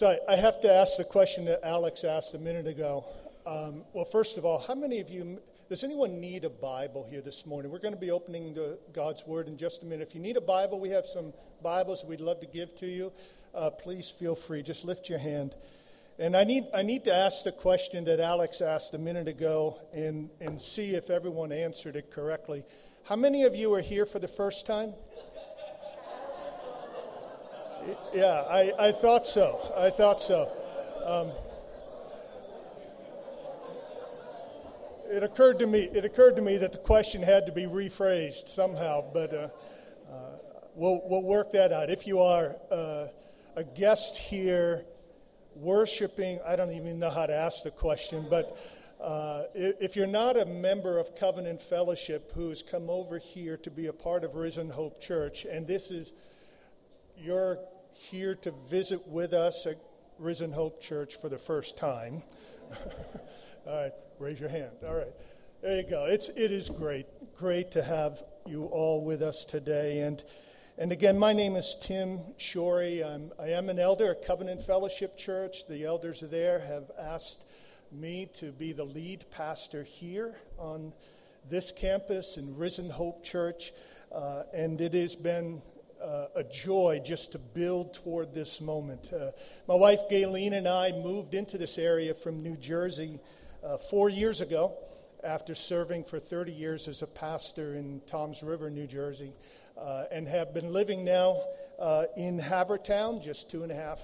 So I, I, have to ask the question that Alex asked a minute ago. Um, well, first of all, how many of you, does anyone need a Bible here this morning? We're going to be opening the, God's Word in just a minute. If you need a Bible, we have some Bibles we'd love to give to you. Uh, please feel free. Just lift your hand. And I need, I need to ask the question that Alex asked a minute ago and, and see if everyone answered it correctly. How many of you are here for the first time? Yeah, I, I thought so. I thought so. Um, it occurred to me. It occurred to me that the question had to be rephrased somehow, but uh, uh, we'll we'll work that out. If you are uh, a guest here, worshiping, I don't even know how to ask the question, but. Uh, if you're not a member of Covenant Fellowship who's come over here to be a part of Risen Hope Church, and this is your here to visit with us at Risen Hope Church for the first time, all right, raise your hand. All right, there you go. It's it is great, great to have you all with us today. And and again, my name is Tim Shorey. I'm I am an elder at Covenant Fellowship Church. The elders there have asked me to be the lead pastor here on this campus in Risen Hope Church, uh, and it has been uh, a joy just to build toward this moment. Uh, my wife Gayleen and I moved into this area from New Jersey uh, four years ago after serving for 30 years as a pastor in Toms River, New Jersey, uh, and have been living now uh, in Havertown, just two and a half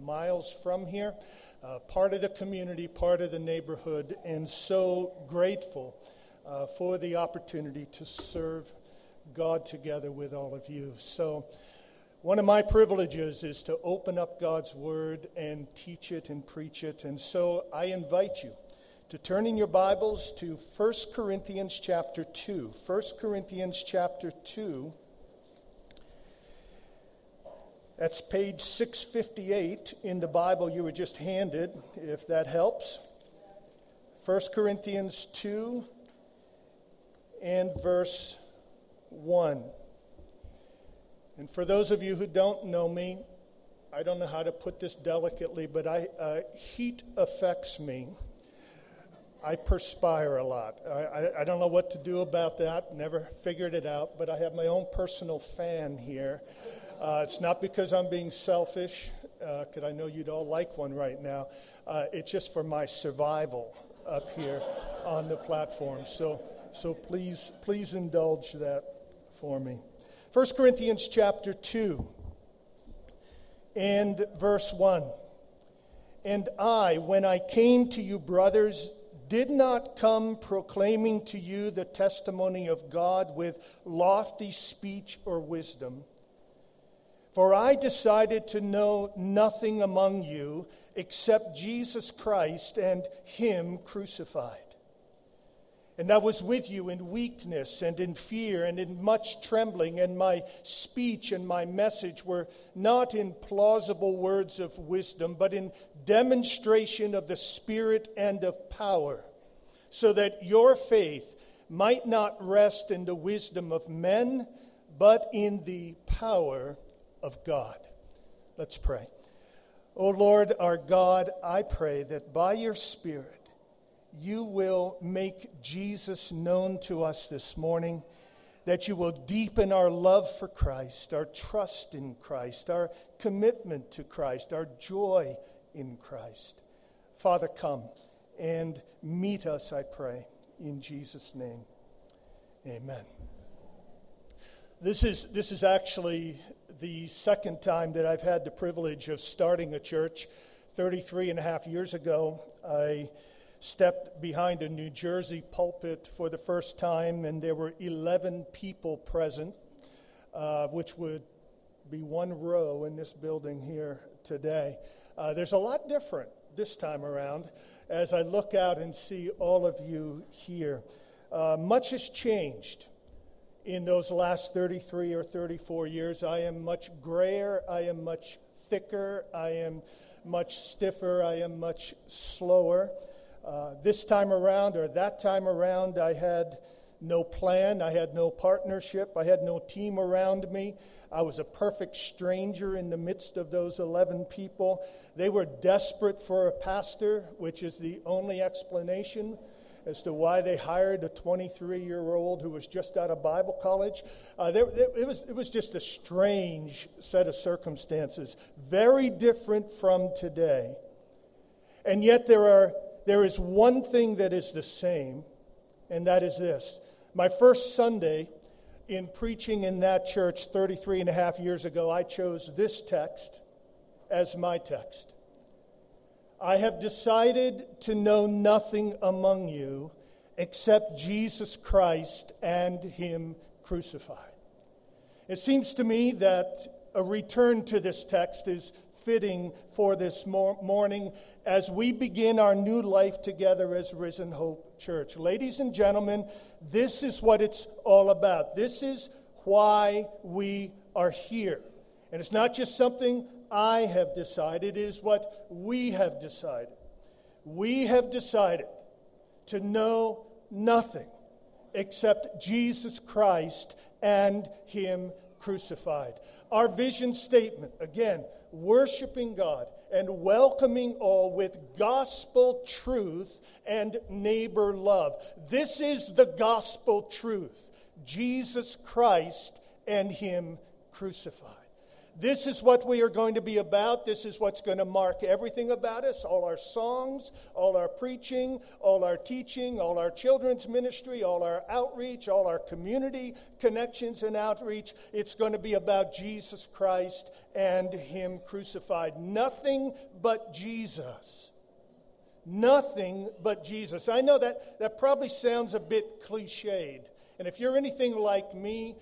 miles from here. Uh, part of the community, part of the neighborhood, and so grateful for the opportunity to serve God together with all of you. So, one of my privileges is to open up God's Word and teach it and preach it. And so I invite you to turn in your Bibles to 1 Corinthians chapter 2. 1 Corinthians chapter 2. That's page 658 in the Bible you were just handed, if that helps. 1 Corinthians 2 and verse 1. And for those of you who don't know me, I don't know how to put this delicately, but I, uh, heat affects me. I perspire a lot. I, I, I, don't know what to do about that, never figured it out, but I have my own personal fan here. Uh, it's not because I'm being selfish, because uh, I know you'd all like one right now. Uh, it's just for my survival up here on the platform. So, so please, please indulge that for me. 1 Corinthians chapter 2 and verse 1. And I, when I came to you, brothers, did not come proclaiming to you the testimony of God with lofty speech or wisdom. For I decided to know nothing among you except Jesus Christ and Him crucified. And I was with you in weakness and in fear and in much trembling, and my speech and my message were not in plausible words of wisdom, but in demonstration of the Spirit and of power, so that your faith might not rest in the wisdom of men, but in the power of God. Let's pray. O Lord our God, I pray that by your Spirit, you will make Jesus known to us this morning, that you will deepen our love for Christ, our trust in Christ, our commitment to Christ, our joy in Christ. Father, come and meet us, I pray, in Jesus' name. Amen. This is, this is actually the second time that I've had the privilege of starting a church. 33 and a half years ago, I stepped behind a New Jersey pulpit for the first time, and there were 11 people present, uh, which would be one row in this building here today. Uh, there's a lot different this time around as I look out and see all of you here. Uh, much has changed in those last 33 or 34 years. I am much grayer, I am much thicker, I am much stiffer, I am much slower. Uh, this time around or that time around, I had no plan. I had no partnership. I had no team around me. I was a perfect stranger in the midst of those 11 people. They were desperate for a pastor, which is the only explanation as to why they hired a 23 year old who was just out of Bible college. Uh, there, it, was, it was just a strange set of circumstances, very different from today. And yet, there, are, there is one thing that is the same, and that is this. My first Sunday in preaching in that church 33 and a half years ago, I chose this text as my text. I have decided to know nothing among you except Jesus Christ and Him crucified. It seems to me that a return to this text is fitting for this morning as we begin our new life together as Risen Hope Church. Ladies and gentlemen, this is what it's all about. This is why we are here. And it's not just something I have decided, it is what we have decided. We have decided to know nothing except Jesus Christ and Him crucified. Our vision statement, again, worshiping God and welcoming all with gospel truth and neighbor love. This is the gospel truth Jesus Christ and Him crucified. This is what we are going to be about. This is what's going to mark everything about us all our songs, all our preaching, all our teaching, all our children's ministry, all our outreach, all our community connections and outreach. It's going to be about Jesus Christ and Him crucified. Nothing but Jesus. Nothing but Jesus. I know that that probably sounds a bit cliched. And if you're anything like me,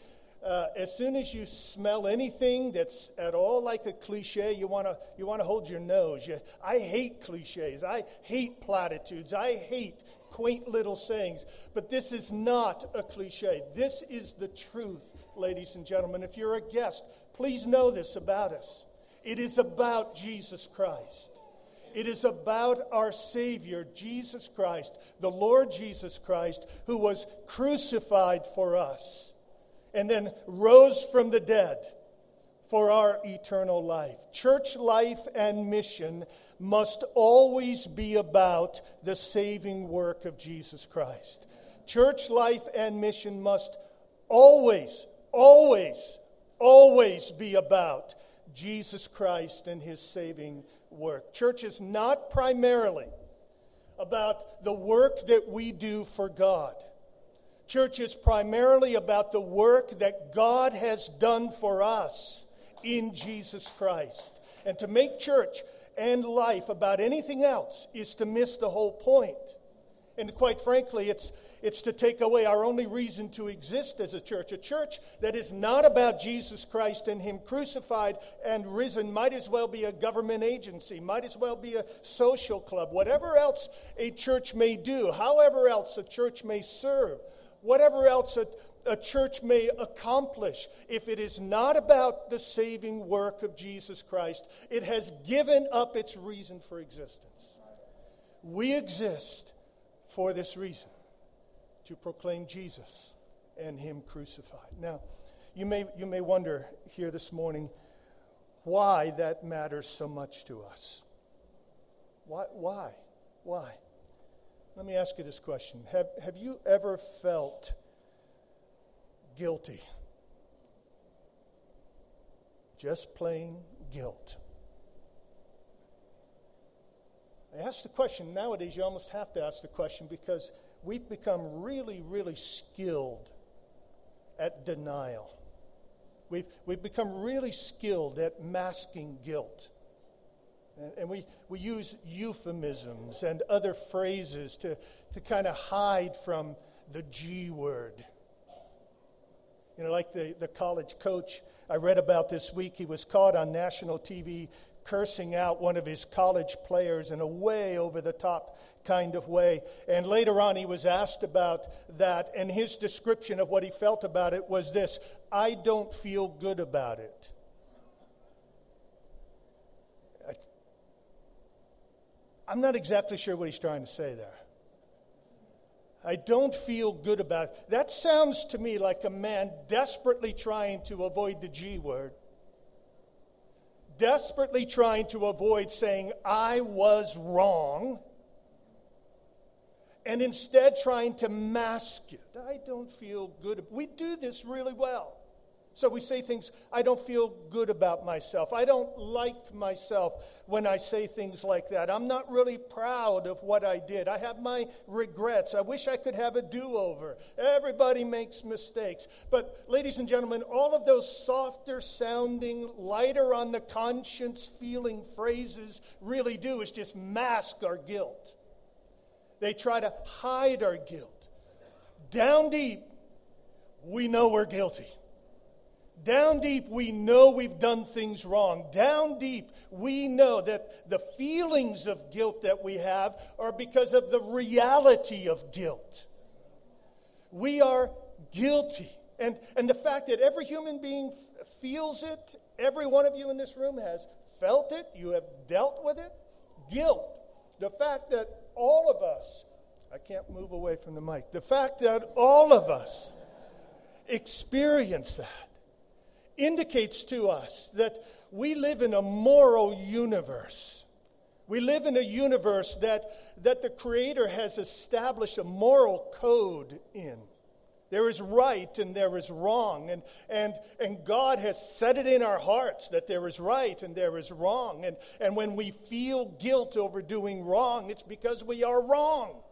uh, as soon as you smell anything that's at all like a cliche, you want to you want to hold your nose. You, I hate cliches. I hate platitudes. I hate quaint little sayings. But this is not a cliche. This is the truth, ladies and gentlemen. If you're a guest, please know this about us. It is about Jesus Christ. It is about our Savior, Jesus Christ, the Lord Jesus Christ, who was crucified for us and then rose from the dead for our eternal life. Church life and mission must always be about the saving work of Jesus Christ. Church life and mission must always, always, always be about Jesus Christ and his saving work. Church is not primarily about the work that we do for God. Church is primarily about the work that God has done for us in Jesus Christ. And to make church and life about anything else is to miss the whole point. And quite frankly, it's, it's to take away our only reason to exist as a church. A church that is not about Jesus Christ and Him crucified and risen might as well be a government agency, might as well be a social club, whatever else a church may do, however else a church may serve whatever else a, a church may accomplish, if it is not about the saving work of Jesus Christ, it has given up its reason for existence. We exist for this reason to proclaim Jesus and Him crucified. Now, you may, you may wonder here this morning why that matters so much to us. Why? Why? Why? Let me ask you this question Have, have you ever felt guilty? Just plain guilt. I ask the question nowadays, you almost have to ask the question because we've become really, really skilled at denial. We've, we've become really skilled at masking guilt. And, we, we use euphemisms and other phrases to, to kind of hide from the G word. You know, like the, the college coach I read about this week, he was caught on national TV cursing out one of his college players in a way over the top kind of way. And later on, he was asked about that, and his description of what he felt about it was this I don't feel good about it. I'm not exactly sure what he's trying to say there. I don't feel good about it. That sounds to me like a man desperately trying to avoid the G word, desperately trying to avoid saying, I was wrong, and instead trying to mask it. I don't feel good. We do this really well. So we say things, I don't feel good about myself. I don't like myself when I say things like that. I'm not really proud of what I did. I have my regrets. I wish I could have a do over. Everybody makes mistakes. But, ladies and gentlemen, all of those softer sounding, lighter on the conscience feeling phrases really do is just mask our guilt. They try to hide our guilt. Down deep, we know we're guilty. Down deep, we know we've done things wrong. Down deep, we know that the feelings of guilt that we have are because of the reality of guilt. We are guilty. And, and the fact that every human being f- feels it, every one of you in this room has felt it, you have dealt with it. Guilt. The fact that all of us, I can't move away from the mic, the fact that all of us experience that indicates to us that we live in a moral universe. We live in a universe that, that the Creator has established a moral code in. There is right and there is wrong. And, and, and God has set it in our hearts that there is right and there is wrong. And, and when we feel guilt over doing wrong, it's because we are wrong.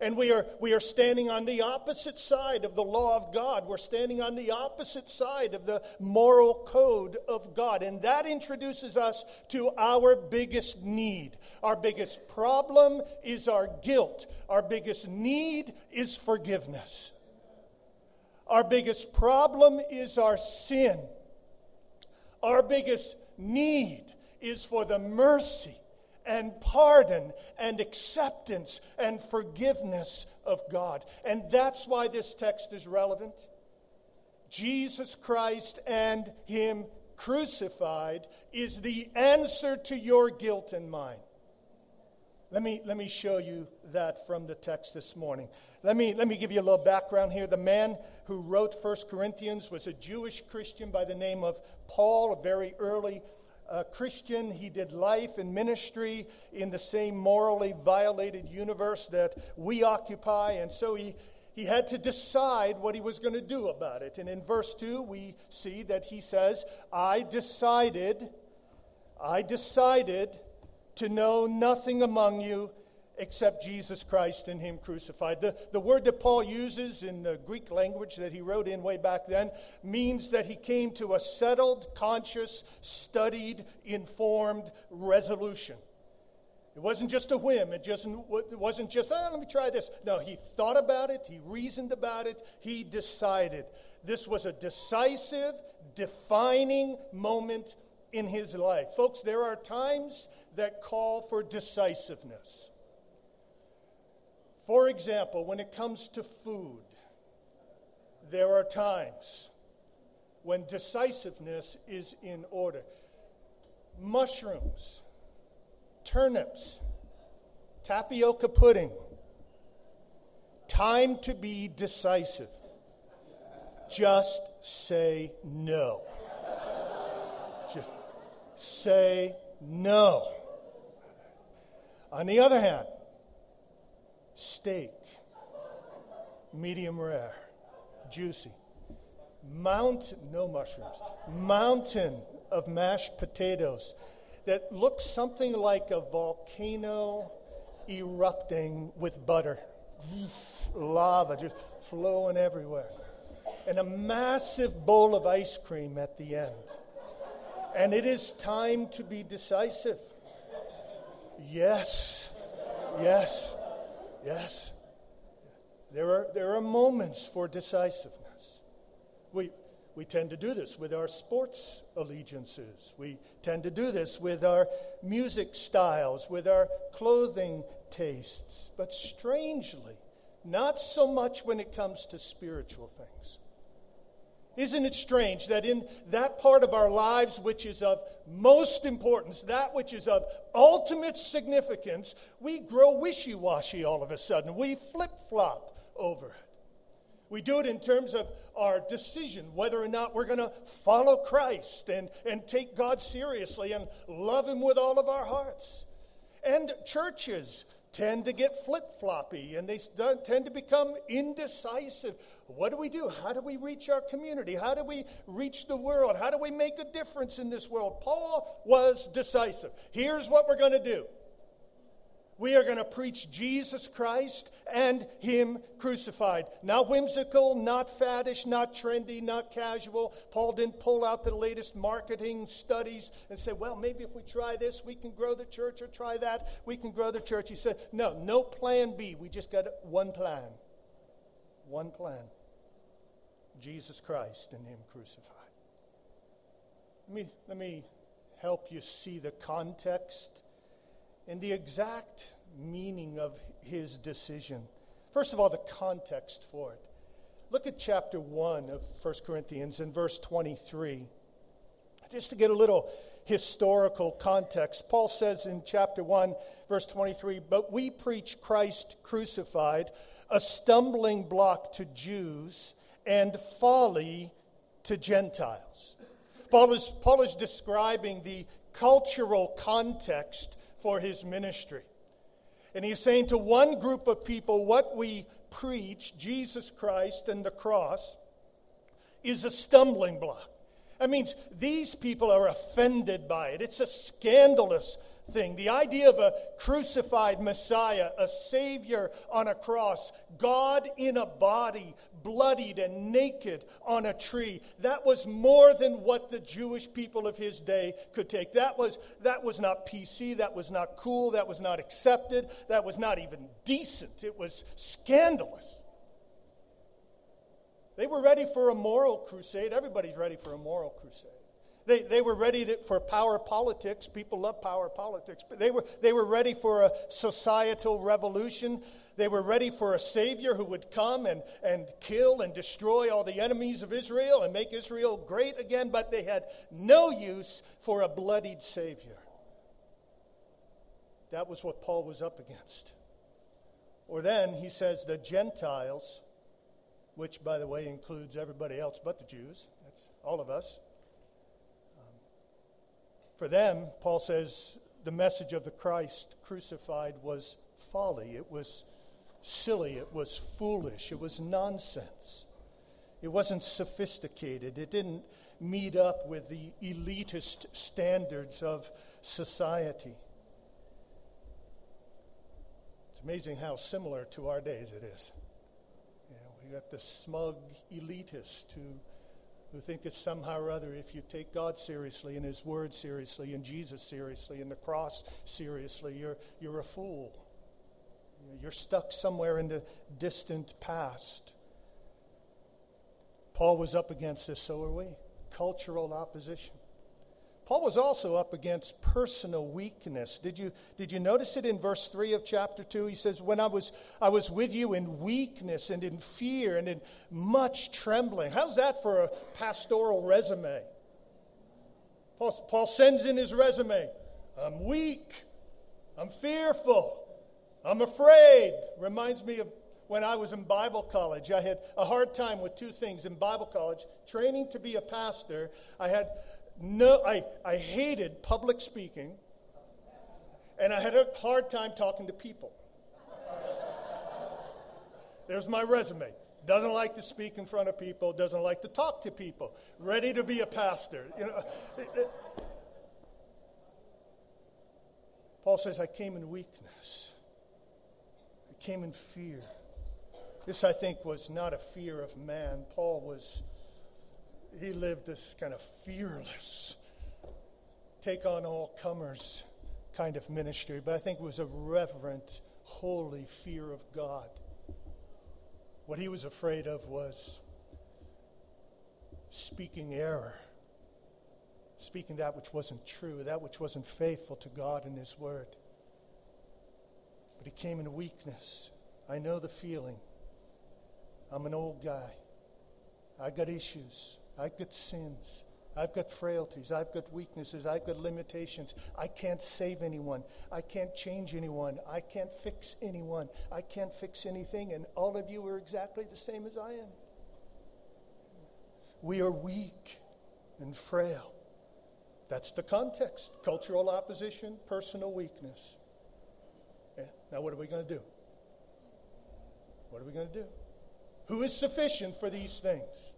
And we are, we are standing on the opposite side of the law of God. We're standing on the opposite side of the moral code of God. And that introduces us to our biggest need. Our biggest problem is our guilt, our biggest need is forgiveness. Our biggest problem is our sin. Our biggest need is for the mercy and pardon and acceptance and forgiveness of God. And that's why this text is relevant. Jesus Christ and Him crucified is the answer to your guilt and mine. Let me, let me show you that from the text this morning. Let me, let me give you a little background here. The man who wrote 1 Corinthians was a Jewish Christian by the name of Paul, a very early a Christian. He did life and ministry in the same morally violated universe that we occupy. And so he, he had to decide what he was going to do about it. And in verse 2, we see that he says, I decided, I decided to know nothing among you except Jesus Christ and Him crucified. The, the word that Paul uses in the Greek language that he wrote in way back then means that he came to a settled, conscious, studied, informed resolution. It wasn't just a whim. It, just, it wasn't just, oh, let me try this. No, he thought about it, he reasoned about it, he decided. This was a decisive, defining moment in his life. Folks, there are times that call for decisiveness. For example, when it comes to food, there are times when decisiveness is in order. Mushrooms, turnips, tapioca pudding. Time to be decisive. Just say no. Just say no. On the other hand, steak, medium rare, juicy. Mountain, no mushrooms, mountain of mashed potatoes that looks something like a volcano erupting with butter. Lava just flowing everywhere. And a massive bowl of ice cream at the end. And it is time to be decisive. Yes, yes. Yes. There are, there are moments for decisiveness. We, we tend to do this with our sports allegiances. We tend to do this with our music styles, with our clothing tastes. But strangely, not so much when it comes to spiritual things. Isn't it strange that in that part of our lives which is of most importance, that which is of ultimate significance, we grow wishy washy all of a sudden? We flip flop over it. We do it in terms of our decision whether or not we're going to follow Christ and, and take God seriously and love Him with all of our hearts. And churches tend to get flip floppy and they tend to become indecisive. What do we do? How do we reach our community? How do we reach the world? How do we make a difference in this world? Paul was decisive. Here's what we're going to do we are going to preach Jesus Christ and Him crucified. Not whimsical, not faddish, not trendy, not casual. Paul didn't pull out the latest marketing studies and say, well, maybe if we try this, we can grow the church, or try that, we can grow the church. He said, no, no plan B. We just got one plan. One plan Jesus Christ and Him crucified. Let me, let me help you see the context and the exact meaning of his decision. First of all, the context for it. Look at chapter 1 of 1 Corinthians in verse 23. Just to get a little historical context, Paul says in chapter 1, verse 23 But we preach Christ crucified, a stumbling block to Jews and folly to Gentiles. Paul is, Paul is describing the cultural context for his ministry. And he's saying to one group of people, what we preach, Jesus Christ and the cross, is a stumbling block. That means these people are offended by it. It's a scandalous thing. The idea of a crucified Messiah, a Savior on a cross, God in a body, bloodied and naked on a tree, that was more than what the Jewish people of his day could take. That was, that was not PC, that was not cool, that was not accepted, that was not even decent. It was scandalous. They were ready for a moral crusade. Everybody's ready for a moral crusade. They, they were ready for power politics. People love power politics. But they were, they were ready for a societal revolution. They were ready for a Savior who would come and, and kill and destroy all the enemies of Israel and make Israel great again. But they had no use for a bloodied Savior. That was what Paul was up against. Or then he says the Gentiles, which, by the way, includes everybody else but the Jews, that's all of us for them, Paul says, the message of the Christ crucified was folly. It was silly. It was foolish. It was nonsense. It wasn't sophisticated. It didn't meet up with the elitist standards of society. It's amazing how similar to our days it is. You know, we got the smug elitist who who think that somehow or other, if you take God seriously and His Word seriously and Jesus seriously and the cross seriously, you're, you're a fool. You're stuck somewhere in the distant past. Paul was up against this, so are we. Cultural opposition. Paul was also up against personal weakness. Did you, did you notice it in verse 3 of chapter 2? He says, When I was, I was with you in weakness and in fear and in much trembling. How's that for a pastoral resume? Paul, Paul sends in his resume I'm weak, I'm fearful, I'm afraid. Reminds me of when I was in Bible college. I had a hard time with two things in Bible college training to be a pastor. I had no, I, I hated public speaking, and I had a hard time talking to people. There's my resume. Doesn't like to speak in front of people, doesn't like to talk to people, ready to be a pastor. You know, Paul says, I came in weakness. I came in fear. This, I think, was not a fear of man. Paul was he lived this kind of fearless, take on all comers kind of ministry, but I think it was a reverent, holy fear of God. What he was afraid of was speaking error, speaking that which wasn't true, that which wasn't faithful to God and his word. But he came in weakness. I know the feeling. I'm an old guy. I got issues. I've got sins. I've got frailties. I've got weaknesses. I've got limitations. I can't save anyone. I can't change anyone. I can't fix anyone. I can't fix anything. And all of you are exactly the same as I am. We are weak and frail. That's the context cultural opposition, personal weakness. Yeah. Now, what are we going to do? What are we going to do? Who is sufficient for these things?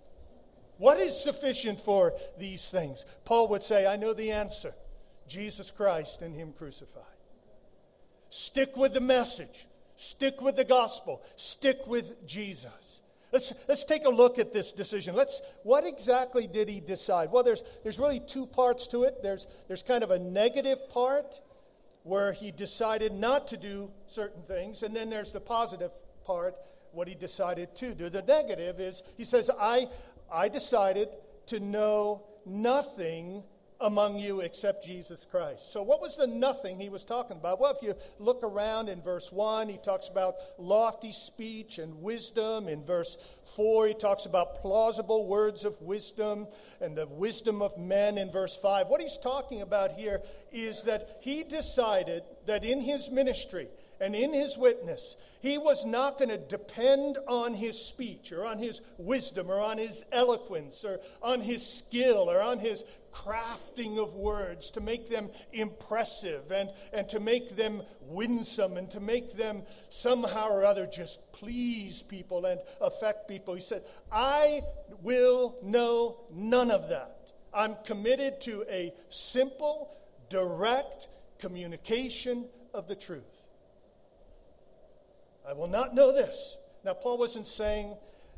What is sufficient for these things? Paul would say, I know the answer Jesus Christ and Him crucified. Stick with the message, stick with the gospel, stick with Jesus. Let's, let's take a look at this decision. Let's, what exactly did he decide? Well, there's, there's really two parts to it. There's, there's kind of a negative part where he decided not to do certain things, and then there's the positive part, what he decided to do. The negative is he says, I, I decided to know nothing among you except Jesus Christ. So, what was the nothing he was talking about? Well, if you look around in verse 1, he talks about lofty speech and wisdom. In verse 4, he talks about plausible words of wisdom and the wisdom of men. In verse 5, what he's talking about here is that he decided that in his ministry, and in his witness, he was not going to depend on his speech or on his wisdom or on his eloquence or on his skill or on his crafting of words to make them impressive and, and to make them winsome and to make them somehow or other just please people and affect people. He said, I will know none of that. I'm committed to a simple, direct communication of the truth. I will not know this. Now, Paul wasn't saying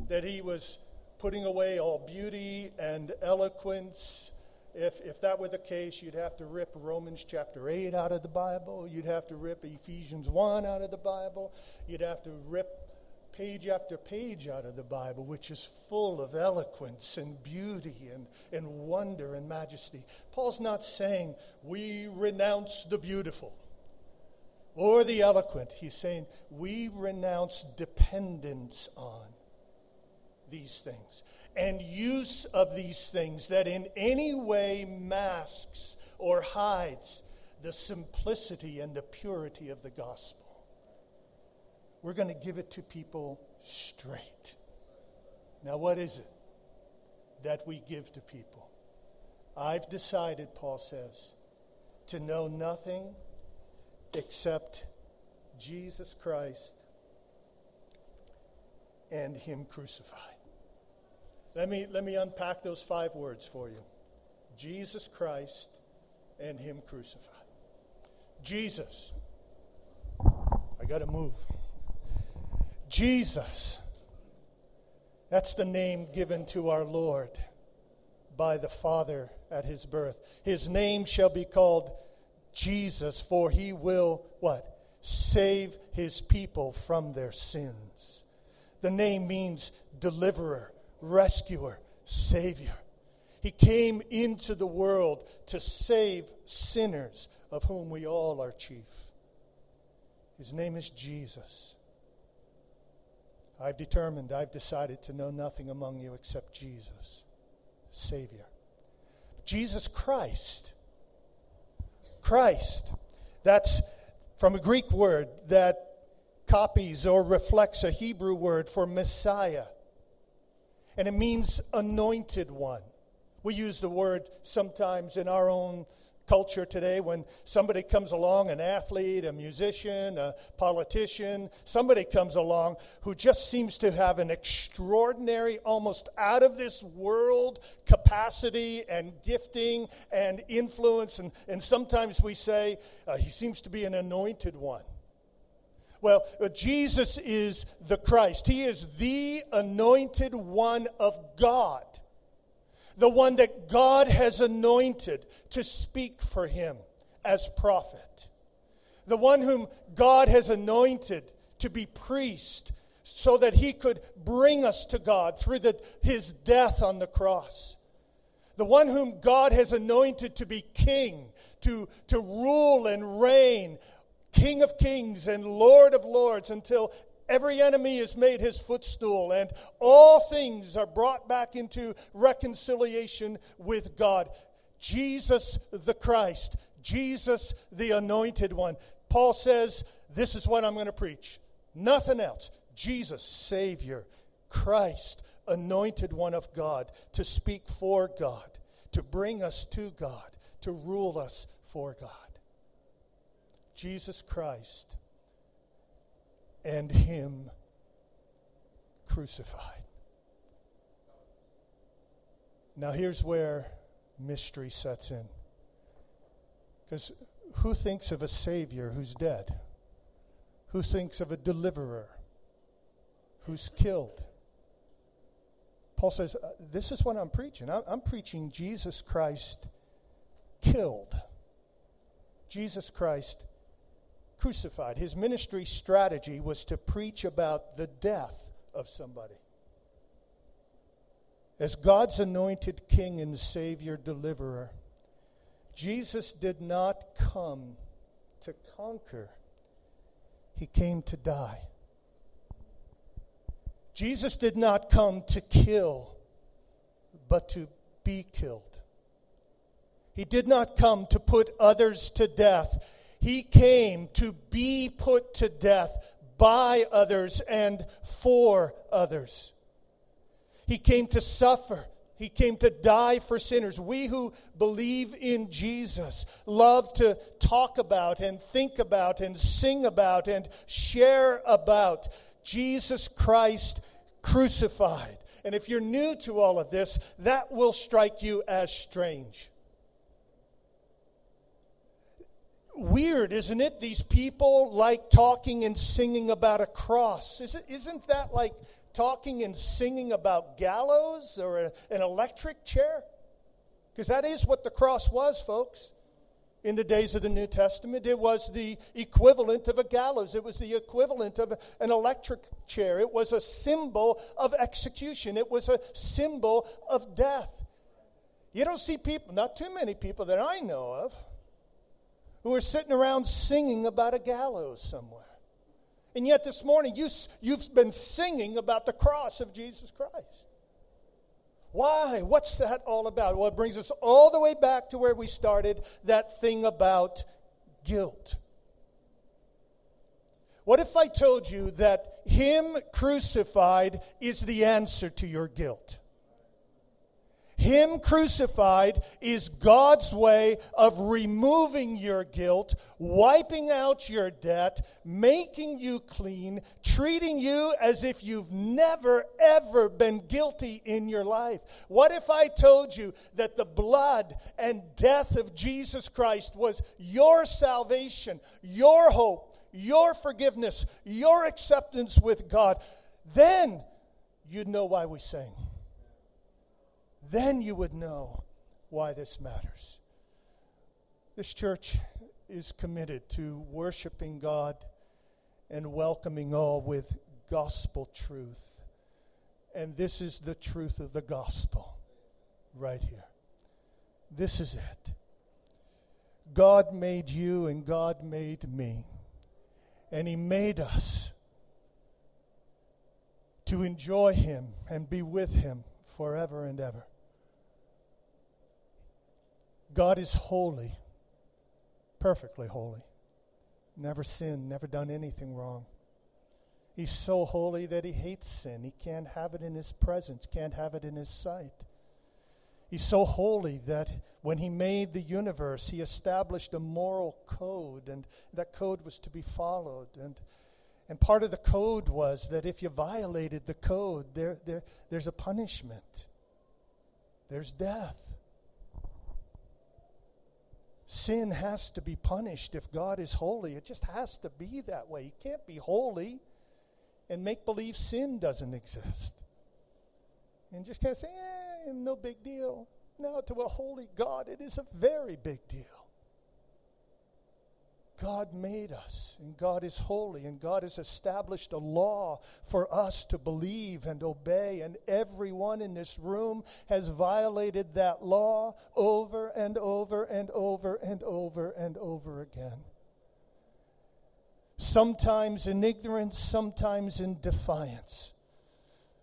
that he was putting away all beauty and eloquence. If, if that were the case, you'd have to rip Romans chapter 8 out of the Bible. You'd have to rip Ephesians 1 out of the Bible. You'd have to rip page after page out of the Bible, which is full of eloquence and beauty and, and wonder and majesty. Paul's not saying we renounce the beautiful or the eloquent. He's saying we renounce dependence on these things and use of these things that in any way masks or hides the simplicity and the purity of the gospel. We're going to give it to people straight. Now, what is it that we give to people? I've decided, Paul says, to know nothing except Jesus Christ and Him crucified. Let me, let me unpack those five words for you Jesus Christ and Him crucified. Jesus. I got to move. Jesus. That's the name given to our Lord by the Father at his birth. His name shall be called Jesus, for he will what? Save his people from their sins. The name means deliverer, rescuer, savior. He came into the world to save sinners, of whom we all are chief. His name is Jesus. I've determined, I've decided to know nothing among you except Jesus, Savior. Jesus Christ Christ. That's from a Greek word that copies or reflects a Hebrew word for Messiah. And it means anointed one. We use the word sometimes in our own culture today when somebody comes along, an athlete, a musician, a politician, somebody comes along who just seems to have an extraordinary, almost out of this world capacity and gifting and influence. And, and sometimes we say uh, he seems to be an anointed one. Well, uh, Jesus is the Christ. He is the anointed one of God the one that God has anointed to speak for him as prophet, the one whom God has anointed to be priest so that he could bring us to God through the, his death on the cross, the one whom God has anointed to be king, to, to rule and reign, King of kings and Lord of lords until Every enemy is made his footstool, and all things are brought back into reconciliation with God. Jesus the Christ, Jesus the Anointed One. Paul says, This is what I'm going to preach. Nothing else. Jesus, Savior, Christ, Anointed One of God, to speak for God, to bring us to God, to rule us for God. Jesus Christ and Him crucified. Now, here's where mystery sets in. Because who thinks of a Savior who's dead? Who thinks of a deliverer who's killed? Paul says, uh, This is what I'm preaching. I'm, I'm preaching Jesus Christ killed. Jesus Christ crucified. His ministry strategy was to preach about the death of somebody. As God's anointed king and savior deliverer, Jesus did not come to conquer, he came to die. Jesus did not come to kill, but to be killed. He did not come to put others to death. He came to be put to death by others and for others. He came to suffer. He came to die for sinners. We who believe in Jesus love to talk about and think about and sing about and share about Jesus Christ crucified. And if you're new to all of this, that will strike you as strange. Weird, isn't it? These people like talking and singing about a cross. Isn't, that like talking and singing about gallows or a, an electric chair? Because that is what the cross was, folks. In the days of the New Testament, it was the equivalent of a gallows. It was the equivalent of an electric chair. It was a symbol of execution. It was a symbol of death. You don't see people, not too many people that I know of, who are sitting around singing about a gallows somewhere. And yet this morning, you, you've been singing about the cross of Jesus Christ. Why? What's that all about? Well, it brings us all the way back to where we started that thing about guilt. What if I told you that Him crucified is the answer to your guilt? Him crucified is God's way of removing your guilt, wiping out your debt, making you clean, treating you as if you've never, ever been guilty in your life. What if I told you that the blood and death of Jesus Christ was your salvation, your hope, your forgiveness, your acceptance with God? Then you'd know why we sing then you would know why this matters. This church is committed to worshiping God and welcoming all with gospel truth. And this is the truth of the gospel right here. This is it. God made you and God made me. And He made us to enjoy Him and be with Him forever and ever. God is holy, perfectly holy. Never sinned, never done anything wrong. He's so holy that he hates sin. He can't have it in his presence, can't have it in his sight. He's so holy that when he made the universe, he established a moral code, and that code was to be followed. And, and part of the code was that if you violated the code, there, there, there's a punishment, there's death. Sin has to be punished if God is holy. It just has to be that way. He can't be holy and make believe sin doesn't exist. And just kind of say, eh, no big deal. No, to a holy God, it is a very big deal. God made us, and God is holy, and God has established a law for us to believe and obey, and everyone in this room has violated that law over and over and over and over and over again. sometimes in ignorance, sometimes in defiance,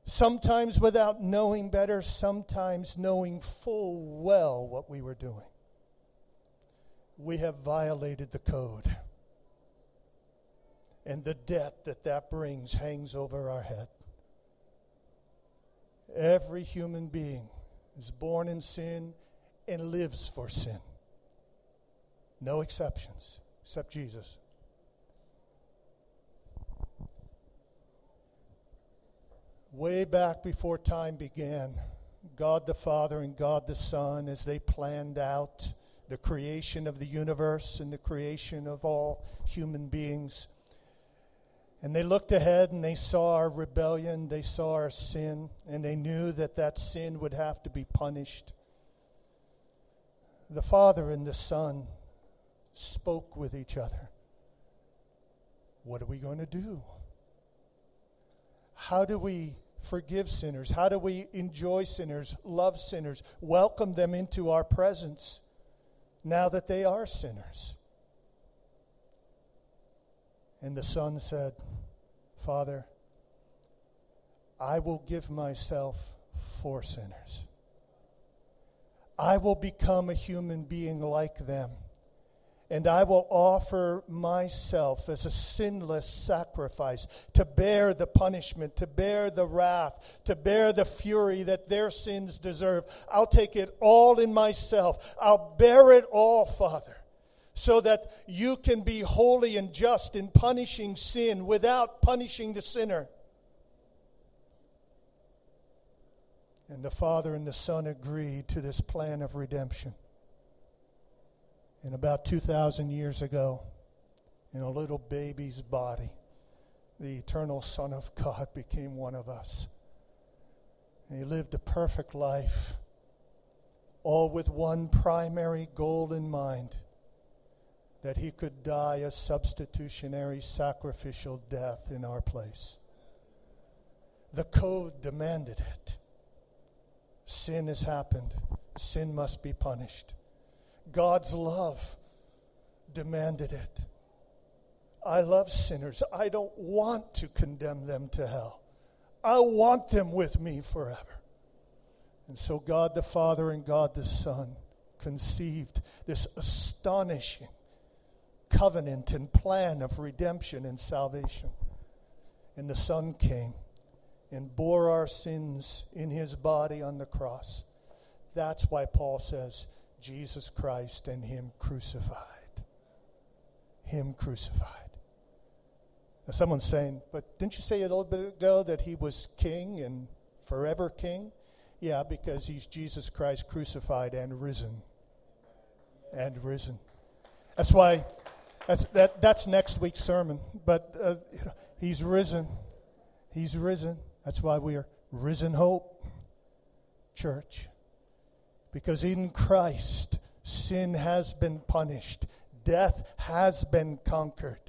sometimes without knowing better, sometimes knowing full well what we were doing. We have violated the code. And the debt that that brings hangs over our head. Every human being is born in sin and lives for sin. No exceptions, except Jesus. Way back before time began, God the Father and God the Son, as they planned out the creation of the universe and the creation of all human beings, and they looked ahead and they saw our rebellion, they saw our sin, and they knew that that sin would have to be punished. The Father and the Son spoke with each other. What are we going to do? How do we forgive sinners? How do we enjoy sinners, love sinners, welcome them into our presence now that they are sinners? And the Son said, Father, I will give myself for sinners. I will become a human being like them and I will offer myself as a sinless sacrifice to bear the punishment, to bear the wrath, to bear the fury that their sins deserve. I'll take it all in myself. I'll bear it all, Father, so that you can be holy and just in punishing sin without punishing the sinner. And the Father and the Son agreed to this plan of redemption. And about 2,000 years ago, in a little baby's body, the eternal Son of God became one of us. And he lived a perfect life, all with one primary goal in mind that he could die a substitutionary sacrificial death in our place. The code demanded it. Sin has happened, sin must be punished. God's love demanded it. I love sinners. I don't want to condemn them to hell. I want them with me forever. And so God the Father and God the Son conceived this astonishing covenant and plan of redemption and salvation. And the Son came and bore our sins in his body on the cross. That's why Paul says, Jesus Christ and Him crucified. Him crucified. Now, someone's saying, but didn't you say a little bit ago that He was King and forever King? Yeah, because He's Jesus Christ crucified and risen. And risen. That's why, that's, that, that's next week's sermon. But uh, you know, He's risen. He's risen. That's why we are risen hope, church. Because in Christ, sin has been punished, death has been conquered.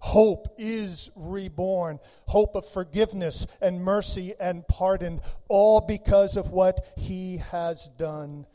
Hope is reborn. Hope of forgiveness and mercy and pardon, all because of what he has done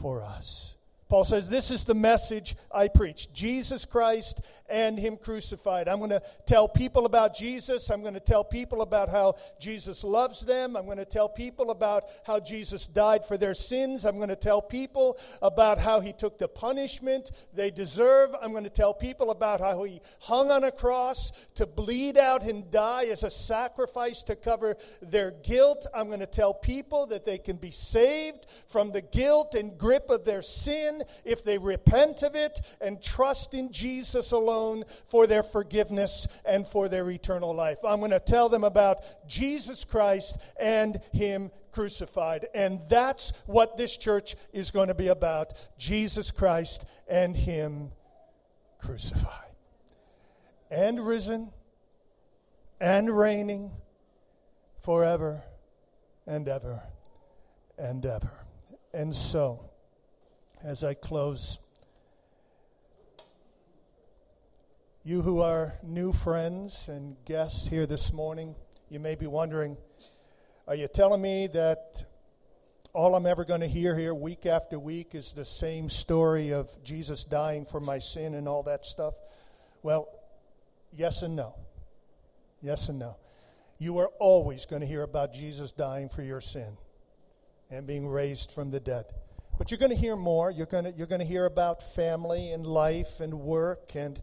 for us. Paul says, This is the message I preach Jesus Christ and Him crucified. I'm going to tell people about Jesus. I'm going to tell people about how Jesus loves them. I'm going to tell people about how Jesus died for their sins. I'm going to tell people about how He took the punishment they deserve. I'm going to tell people about how He hung on a cross to bleed out and die as a sacrifice to cover their guilt. I'm going to tell people that they can be saved from the guilt and grip of their sin if they repent of it and trust in Jesus alone for their forgiveness and for their eternal life. I'm going to tell them about Jesus Christ and Him crucified. And that's what this church is going to be about Jesus Christ and Him crucified. And risen and reigning forever and ever and ever. And so, as I close. You who are new friends and guests here this morning, you may be wondering are you telling me that all I'm ever going to hear here week after week is the same story of Jesus dying for my sin and all that stuff? Well, Yes and no. Yes and no. You are always going to hear about Jesus dying for your sin and being raised from the dead. But you're going to hear more. You're going to, you're going to hear about family and life and work and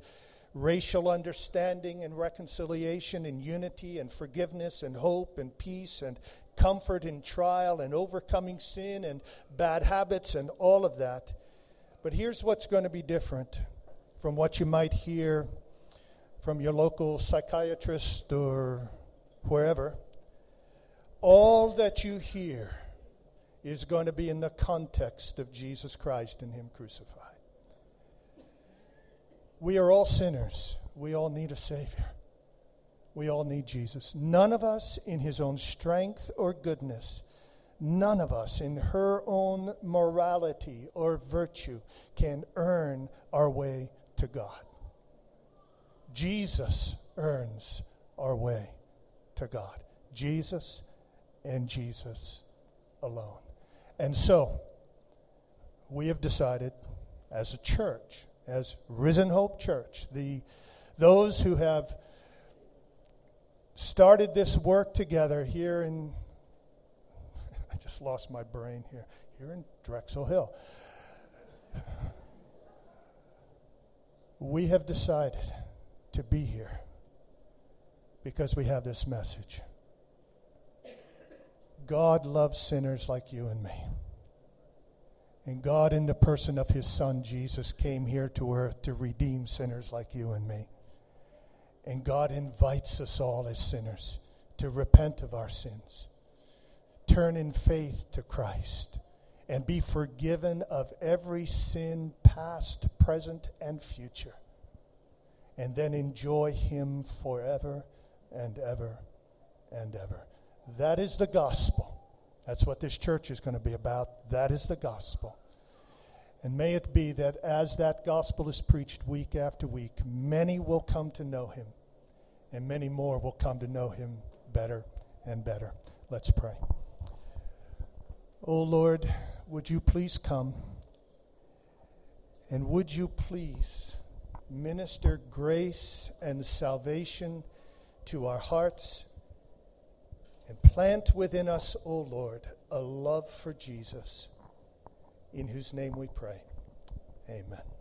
racial understanding and reconciliation and unity and forgiveness and hope and peace and comfort in trial and overcoming sin and bad habits and all of that. But here's what's going to be different from what you might hear from your local psychiatrist or wherever. All that you hear is going to be in the context of Jesus Christ and Him crucified. We are all sinners. We all need a Savior. We all need Jesus. None of us in His own strength or goodness, none of us in her own morality or virtue can earn our way to God. Jesus earns our way to God. Jesus and Jesus alone. And so, we have decided as a church, as Risen Hope Church, the, those who have started this work together here in, I just lost my brain here, here in Drexel Hill. We have decided to be here because we have this message. God loves sinners like you and me. And God, in the person of his Son Jesus, came here to earth to redeem sinners like you and me. And God invites us all as sinners to repent of our sins, turn in faith to Christ, and be forgiven of every sin, past, present, and future. And then enjoy Him forever and ever and ever. That is the gospel. That's what this church is going to be about. That is the gospel. And may it be that as that gospel is preached week after week, many will come to know him, and many more will come to know him better and better. Let's pray. Oh Lord, would you please come? And would you please minister grace and salvation to our hearts and plant within us, O Lord, a love for Jesus, in whose name we pray. Amen.